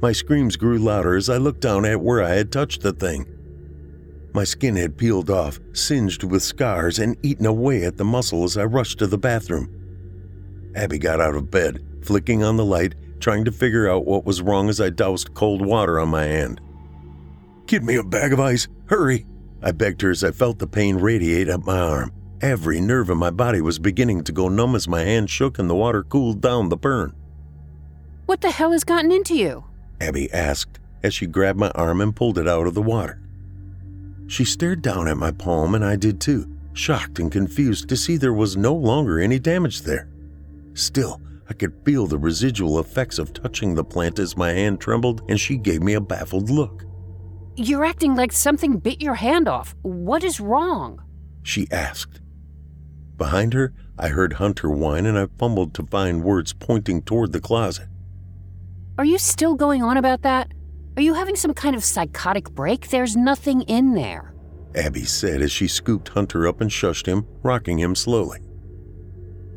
Speaker 9: My screams grew louder as I looked down at where I had touched the thing. My skin had peeled off, singed with scars, and eaten away at the muscle as I rushed to the bathroom. Abby got out of bed, flicking on the light, trying to figure out what was wrong as I doused cold water on my hand. Get me a bag of ice, hurry! I begged her as I felt the pain radiate up my arm. Every nerve in my body was beginning to go numb as my hand shook and the water cooled down the burn.
Speaker 10: What the hell has gotten into you?
Speaker 9: Abby asked as she grabbed my arm and pulled it out of the water. She stared down at my palm, and I did too, shocked and confused to see there was no longer any damage there. Still, I could feel the residual effects of touching the plant as my hand trembled, and she gave me a baffled look.
Speaker 10: You're acting like something bit your hand off. What is wrong?
Speaker 9: She asked. Behind her, I heard Hunter whine, and I fumbled to find words pointing toward the closet.
Speaker 10: Are you still going on about that? Are you having some kind of psychotic break? There's nothing in there.
Speaker 9: Abby said as she scooped Hunter up and shushed him, rocking him slowly.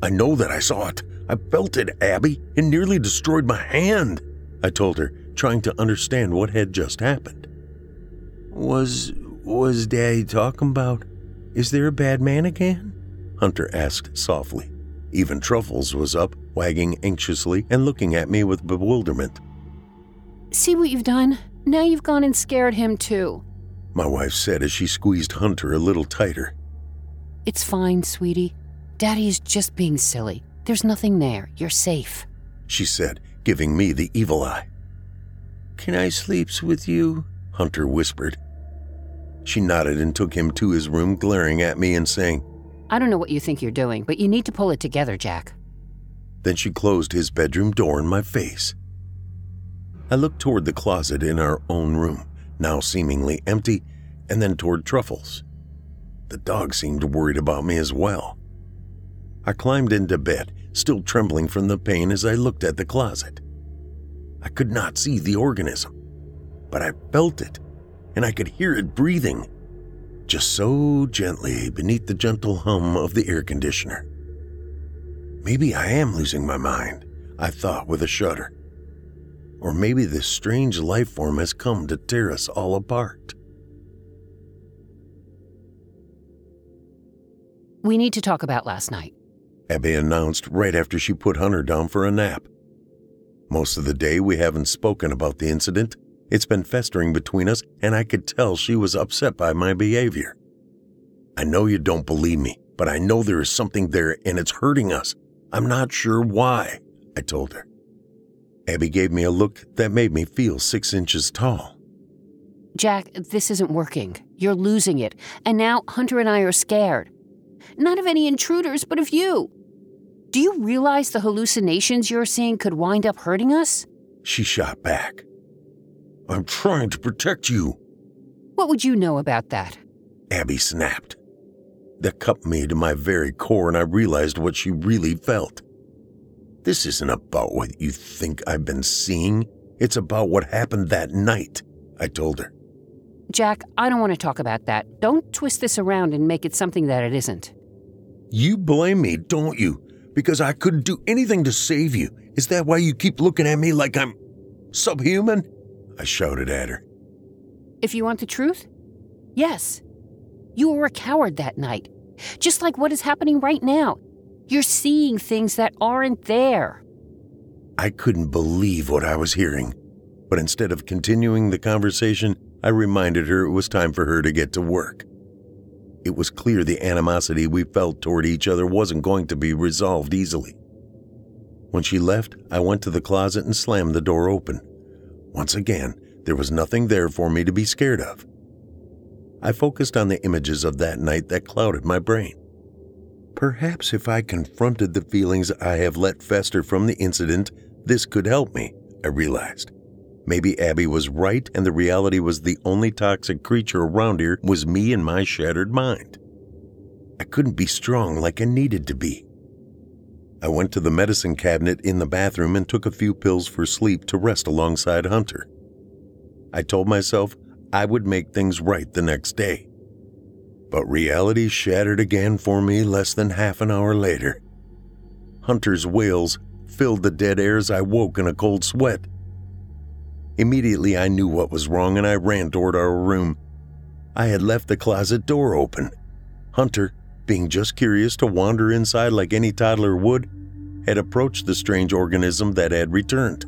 Speaker 9: I know that I saw it. I felt it, Abby. It nearly destroyed my hand. I told her, trying to understand what had just happened. Was was Daddy talking about? Is there a bad man again? Hunter asked softly. Even Truffles was up, wagging anxiously and looking at me with bewilderment.
Speaker 10: See what you've done? Now you've gone and scared him too.
Speaker 9: My wife said as she squeezed Hunter a little tighter.
Speaker 10: It's fine, sweetie. Daddy is just being silly. There's nothing there. You're safe.
Speaker 9: She said, giving me the evil eye. Can I sleeps with you? Hunter whispered. She nodded and took him to his room, glaring at me and saying,
Speaker 10: I don't know what you think you're doing, but you need to pull it together, Jack.
Speaker 9: Then she closed his bedroom door in my face. I looked toward the closet in our own room, now seemingly empty, and then toward Truffles. The dog seemed worried about me as well. I climbed into bed, still trembling from the pain as I looked at the closet. I could not see the organism, but I felt it, and I could hear it breathing, just so gently beneath the gentle hum of the air conditioner. Maybe I am losing my mind, I thought with a shudder. Or maybe this strange life form has come to tear us all apart.
Speaker 10: We need to talk about last night.
Speaker 9: Abby announced right after she put Hunter down for a nap. Most of the day, we haven't spoken about the incident. It's been festering between us, and I could tell she was upset by my behavior. I know you don't believe me, but I know there is something there and it's hurting us. I'm not sure why, I told her. Abby gave me a look that made me feel six inches tall.
Speaker 10: Jack, this isn't working. You're losing it. And now Hunter and I are scared. Not of any intruders, but of you. Do you realize the hallucinations you're seeing could wind up hurting us?
Speaker 9: She shot back. I'm trying to protect you.
Speaker 10: What would you know about that?
Speaker 9: Abby snapped. That cut me to my very core, and I realized what she really felt. This isn't about what you think I've been seeing. It's about what happened that night, I told her.
Speaker 10: Jack, I don't want to talk about that. Don't twist this around and make it something that it isn't.
Speaker 9: You blame me, don't you? Because I couldn't do anything to save you. Is that why you keep looking at me like I'm subhuman? I shouted at her.
Speaker 10: If you want the truth, yes. You were a coward that night. Just like what is happening right now. You're seeing things that aren't there.
Speaker 9: I couldn't believe what I was hearing. But instead of continuing the conversation, I reminded her it was time for her to get to work. It was clear the animosity we felt toward each other wasn't going to be resolved easily. When she left, I went to the closet and slammed the door open. Once again, there was nothing there for me to be scared of. I focused on the images of that night that clouded my brain. Perhaps if I confronted the feelings I have let fester from the incident, this could help me, I realized. Maybe Abby was right and the reality was the only toxic creature around here was me and my shattered mind. I couldn't be strong like I needed to be. I went to the medicine cabinet in the bathroom and took a few pills for sleep to rest alongside Hunter. I told myself I would make things right the next day. But reality shattered again for me less than half an hour later. Hunter's wails filled the dead air as I woke in a cold sweat. Immediately, I knew what was wrong and I ran toward our room. I had left the closet door open. Hunter, being just curious to wander inside like any toddler would, had approached the strange organism that had returned.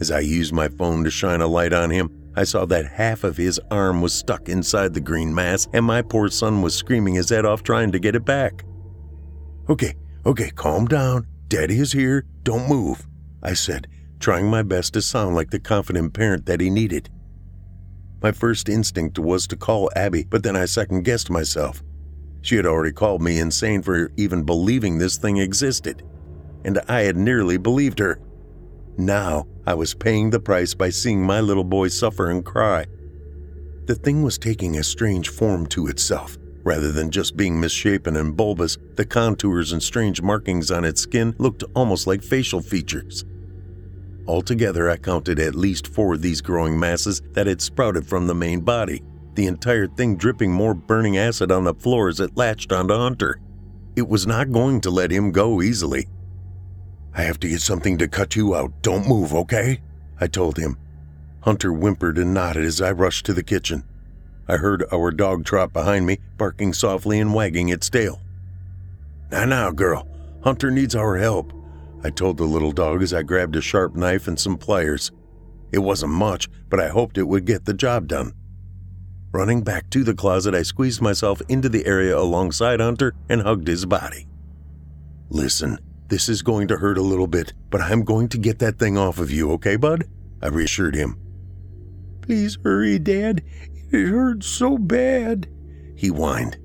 Speaker 9: As I used my phone to shine a light on him, I saw that half of his arm was stuck inside the green mass, and my poor son was screaming his head off trying to get it back. Okay, okay, calm down. Daddy is here. Don't move, I said, trying my best to sound like the confident parent that he needed. My first instinct was to call Abby, but then I second guessed myself. She had already called me insane for even believing this thing existed, and I had nearly believed her. Now I was paying the price by seeing my little boy suffer and cry. The thing was taking a strange form to itself. Rather than just being misshapen and bulbous, the contours and strange markings on its skin looked almost like facial features. Altogether, I counted at least four of these growing masses that had sprouted from the main body, the entire thing dripping more burning acid on the floor as it latched onto Hunter. It was not going to let him go easily. I have to get something to cut you out. Don't move, okay? I told him. Hunter whimpered and nodded as I rushed to the kitchen. I heard our dog trot behind me, barking softly and wagging its tail. Now, now, girl, Hunter needs our help, I told the little dog as I grabbed a sharp knife and some pliers. It wasn't much, but I hoped it would get the job done. Running back to the closet, I squeezed myself into the area alongside Hunter and hugged his body. Listen, this is going to hurt a little bit, but I'm going to get that thing off of you, okay, bud? I reassured him. Please hurry, Dad. It hurts so bad, he whined.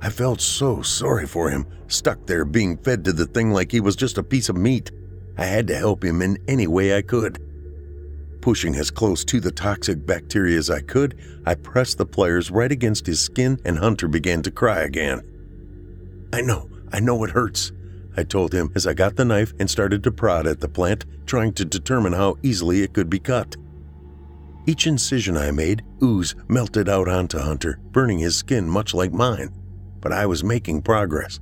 Speaker 9: I felt so sorry for him, stuck there being fed to the thing like he was just a piece of meat. I had to help him in any way I could. Pushing as close to the toxic bacteria as I could, I pressed the pliers right against his skin and Hunter began to cry again. I know, I know it hurts, I told him as I got the knife and started to prod at the plant, trying to determine how easily it could be cut. Each incision I made, ooze melted out onto Hunter, burning his skin much like mine, but I was making progress.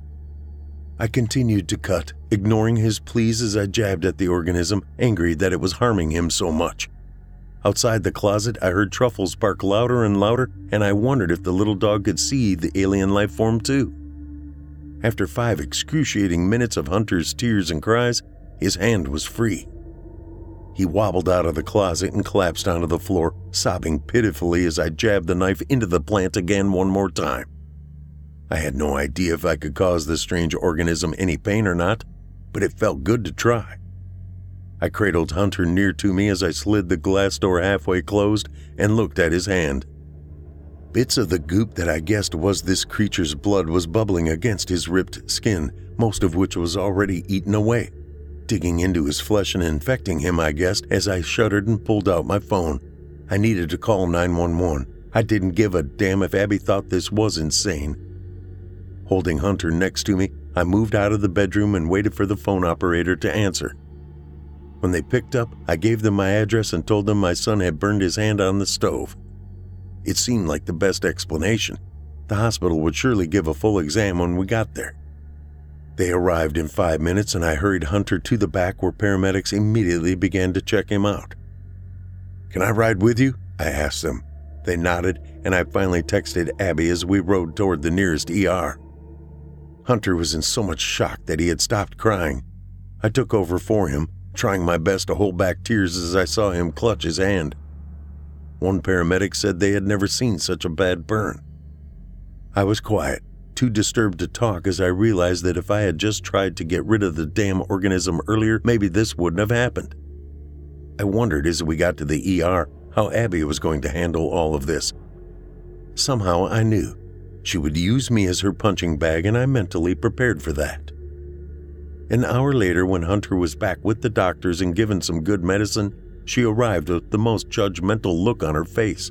Speaker 9: I continued to cut, ignoring his pleas as I jabbed at the organism, angry that it was harming him so much. Outside the closet, I heard Truffles bark louder and louder, and I wondered if the little dog could see the alien life form too. After five excruciating minutes of Hunter's tears and cries, his hand was free. He wobbled out of the closet and collapsed onto the floor, sobbing pitifully as I jabbed the knife into the plant again one more time. I had no idea if I could cause this strange organism any pain or not, but it felt good to try. I cradled Hunter near to me as I slid the glass door halfway closed and looked at his hand. Bits of the goop that I guessed was this creature's blood was bubbling against his ripped skin, most of which was already eaten away, digging into his flesh and infecting him, I guessed, as I shuddered and pulled out my phone. I needed to call 911. I didn't give a damn if Abby thought this was insane. Holding Hunter next to me, I moved out of the bedroom and waited for the phone operator to answer. When they picked up, I gave them my address and told them my son had burned his hand on the stove. It seemed like the best explanation. The hospital would surely give a full exam when we got there. They arrived in five minutes, and I hurried Hunter to the back where paramedics immediately began to check him out. Can I ride with you? I asked them. They nodded, and I finally texted Abby as we rode toward the nearest ER. Hunter was in so much shock that he had stopped crying. I took over for him, trying my best to hold back tears as I saw him clutch his hand. One paramedic said they had never seen such a bad burn. I was quiet, too disturbed to talk as I realized that if I had just tried to get rid of the damn organism earlier, maybe this wouldn't have happened. I wondered as we got to the ER how Abby was going to handle all of this. Somehow I knew she would use me as her punching bag, and I mentally prepared for that. An hour later, when Hunter was back with the doctors and given some good medicine, she arrived with the most judgmental look on her face.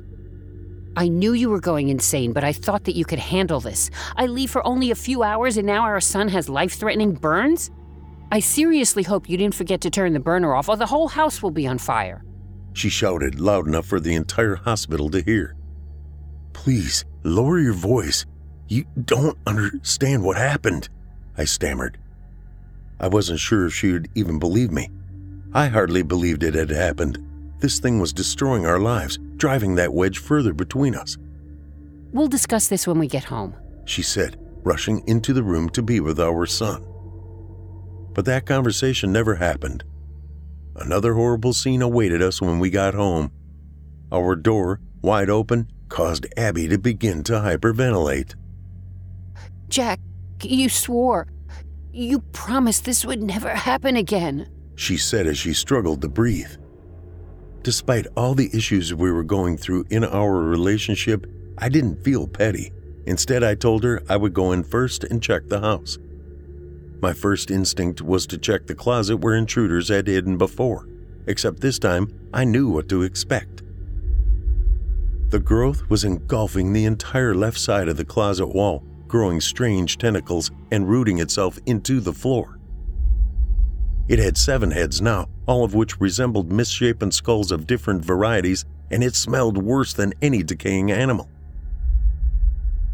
Speaker 10: I knew you were going insane, but I thought that you could handle this. I leave for only a few hours and now our son has life threatening burns? I seriously hope you didn't forget to turn the burner off, or the whole house will be on fire.
Speaker 9: She shouted loud enough for the entire hospital to hear. Please, lower your voice. You don't understand what happened, I stammered. I wasn't sure if she would even believe me. I hardly believed it had happened. This thing was destroying our lives, driving that wedge further between us.
Speaker 10: We'll discuss this when we get home,
Speaker 9: she said, rushing into the room to be with our son. But that conversation never happened. Another horrible scene awaited us when we got home. Our door, wide open, caused Abby to begin to hyperventilate.
Speaker 10: Jack, you swore. You promised this would never happen again,
Speaker 9: she said as she struggled to breathe. Despite all the issues we were going through in our relationship, I didn't feel petty. Instead, I told her I would go in first and check the house. My first instinct was to check the closet where intruders had hidden before, except this time I knew what to expect. The growth was engulfing the entire left side of the closet wall, growing strange tentacles and rooting itself into the floor. It had seven heads now, all of which resembled misshapen skulls of different varieties, and it smelled worse than any decaying animal.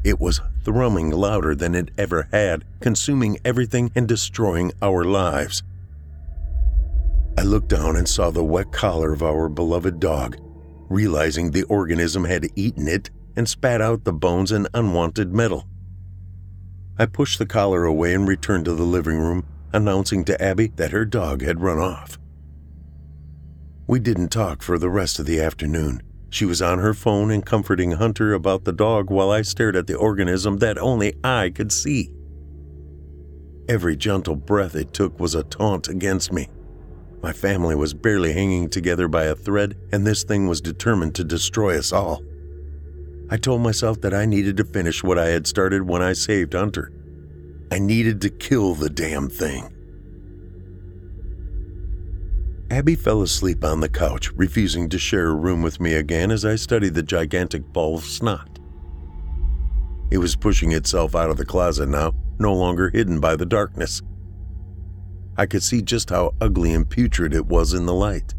Speaker 9: It was thrumming louder than it ever had, consuming everything and destroying our lives. I looked down and saw the wet collar of our beloved dog, realizing the organism had eaten it and spat out the bones and unwanted metal. I pushed the collar away and returned to the living room, announcing to Abby that her dog had run off. We didn't talk for the rest of the afternoon. She was on her phone and comforting Hunter about the dog while I stared at the organism that only I could see. Every gentle breath it took was a taunt against me. My family was barely hanging together by a thread, and this thing was determined to destroy us all. I told myself that I needed to finish what I had started when I saved Hunter. I needed to kill the damn thing. Abby fell asleep on the couch, refusing to share a room with me again as I studied the gigantic ball of snot. It was pushing itself out of the closet now, no longer hidden by the darkness. I could see just how ugly and putrid it was in the light.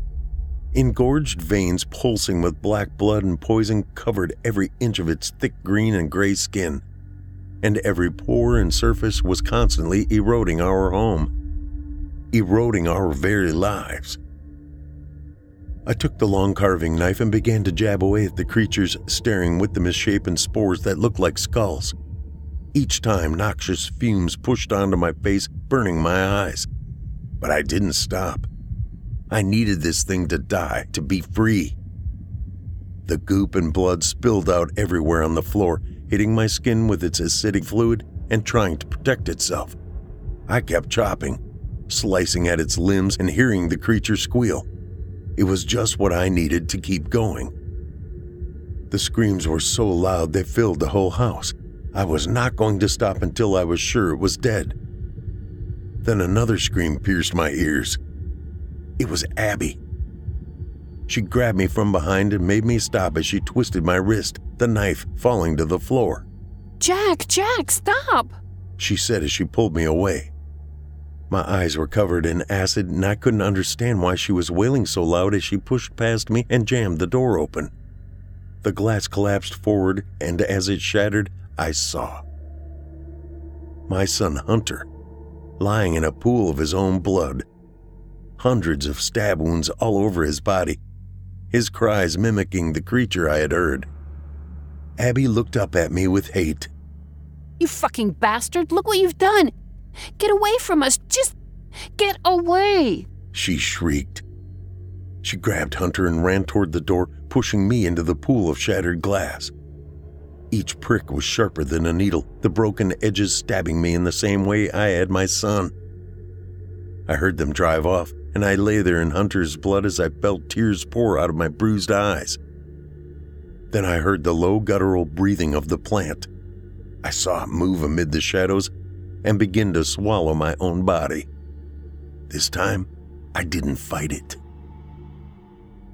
Speaker 9: Engorged veins pulsing with black blood and poison covered every inch of its thick green and gray skin. And every pore and surface was constantly eroding our home, eroding our very lives. I took the long carving knife and began to jab away at the creatures staring with the misshapen spores that looked like skulls. Each time, noxious fumes pushed onto my face, burning my eyes. But I didn't stop. I needed this thing to die, to be free. The goop and blood spilled out everywhere on the floor, hitting my skin with its acidic fluid and trying to protect itself. I kept chopping, slicing at its limbs and hearing the creature squeal. It was just what I needed to keep going. The screams were so loud they filled the whole house. I was not going to stop until I was sure it was dead. Then another scream pierced my ears. It was Abby. She grabbed me from behind and made me stop as she twisted my wrist, the knife falling to the floor.
Speaker 10: Jack, Jack, stop!
Speaker 9: She said as she pulled me away. My eyes were covered in acid, and I couldn't understand why she was wailing so loud as she pushed past me and jammed the door open. The glass collapsed forward, and as it shattered, I saw my son Hunter lying in a pool of his own blood, hundreds of stab wounds all over his body, his cries mimicking the creature I had heard. Abby looked up at me with hate.
Speaker 10: You fucking bastard, look what you've done! Get away from us! Just get away!
Speaker 9: She shrieked. She grabbed Hunter and ran toward the door, pushing me into the pool of shattered glass. Each prick was sharper than a needle, the broken edges stabbing me in the same way I had my son. I heard them drive off, and I lay there in Hunter's blood as I felt tears pour out of my bruised eyes. Then I heard the low guttural breathing of the plant. I saw it move amid the shadows and begin to swallow my own body. This time, I didn't fight it.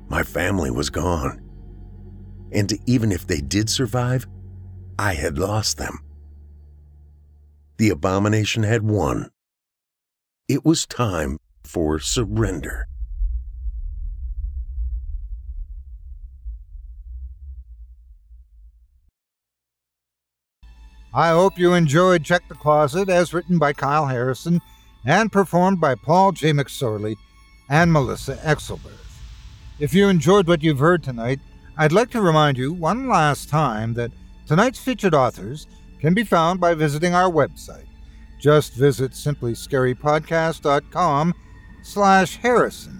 Speaker 9: My family was gone. And even if they did survive, I had lost them. The abomination had won. It was time for surrender.
Speaker 5: I hope you enjoyed Check the Closet as written by Kyle Harrison and performed by Paul J. McSorley and Melissa Exelberth. If you enjoyed what you've heard tonight, I'd like to remind you one last time that tonight's featured authors can be found by visiting our website. Just visit simplyscarypodcast.com slash Harrison.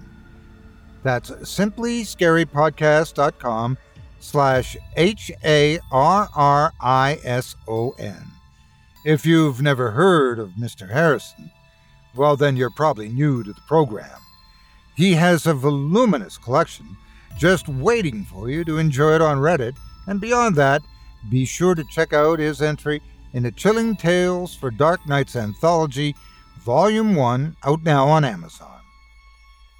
Speaker 5: That's simplyscarypodcast.com slash H A R R I S O N. If you've never heard of Mr. Harrison, well, then you're probably new to the program. He has a voluminous collection just waiting for you to enjoy it on Reddit, and beyond that, be sure to check out his entry in the Chilling Tales for Dark Nights Anthology, Volume 1, out now on Amazon.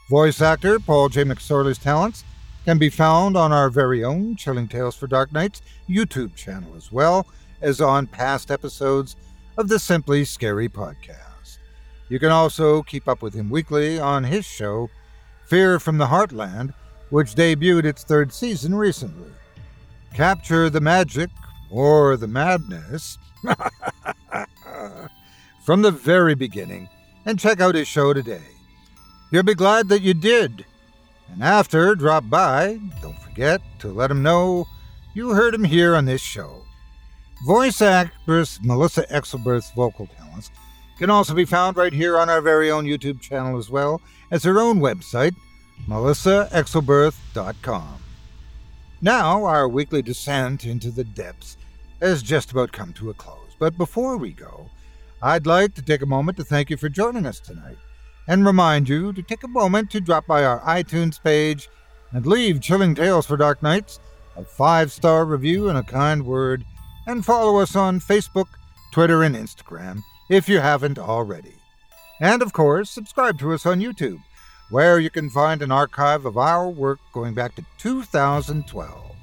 Speaker 5: Voice actor Paul J. McSorley's talents can be found on our very own Chilling Tales for Dark Nights YouTube channel, as well as on past episodes of the Simply Scary podcast. You can also keep up with him weekly on his show, Fear from the Heartland, which debuted its third season recently. Capture the magic or the madness from the very beginning and check out his show today. You'll be glad that you did. And after, drop by. Don't forget to let him know you heard him here on this show. Voice actress Melissa Exelberth's vocal talents can also be found right here on our very own YouTube channel as well as her own website, melissaexelberth.com. Now, our weekly descent into the depths has just about come to a close. But before we go, I'd like to take a moment to thank you for joining us tonight and remind you to take a moment to drop by our iTunes page and leave Chilling Tales for Dark Nights a five star review and a kind word, and follow us on Facebook, Twitter, and Instagram if you haven't already. And of course, subscribe to us on YouTube, where you can find an archive of our work going back to 2012.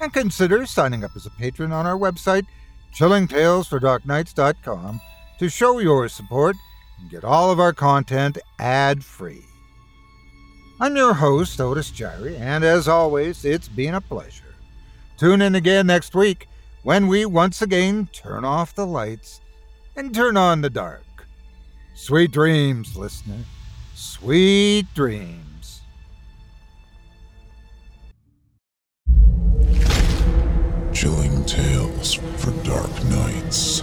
Speaker 5: And consider signing up as a patron on our website, chillingtalesfordarknights.com, to show your support and get all of our content ad free. I'm your host, Otis Jiry, and as always, it's been a pleasure. Tune in again next week when we once again turn off the lights and turn on the dark. Sweet dreams, listener. Sweet dreams.
Speaker 2: Chilling tales for dark nights.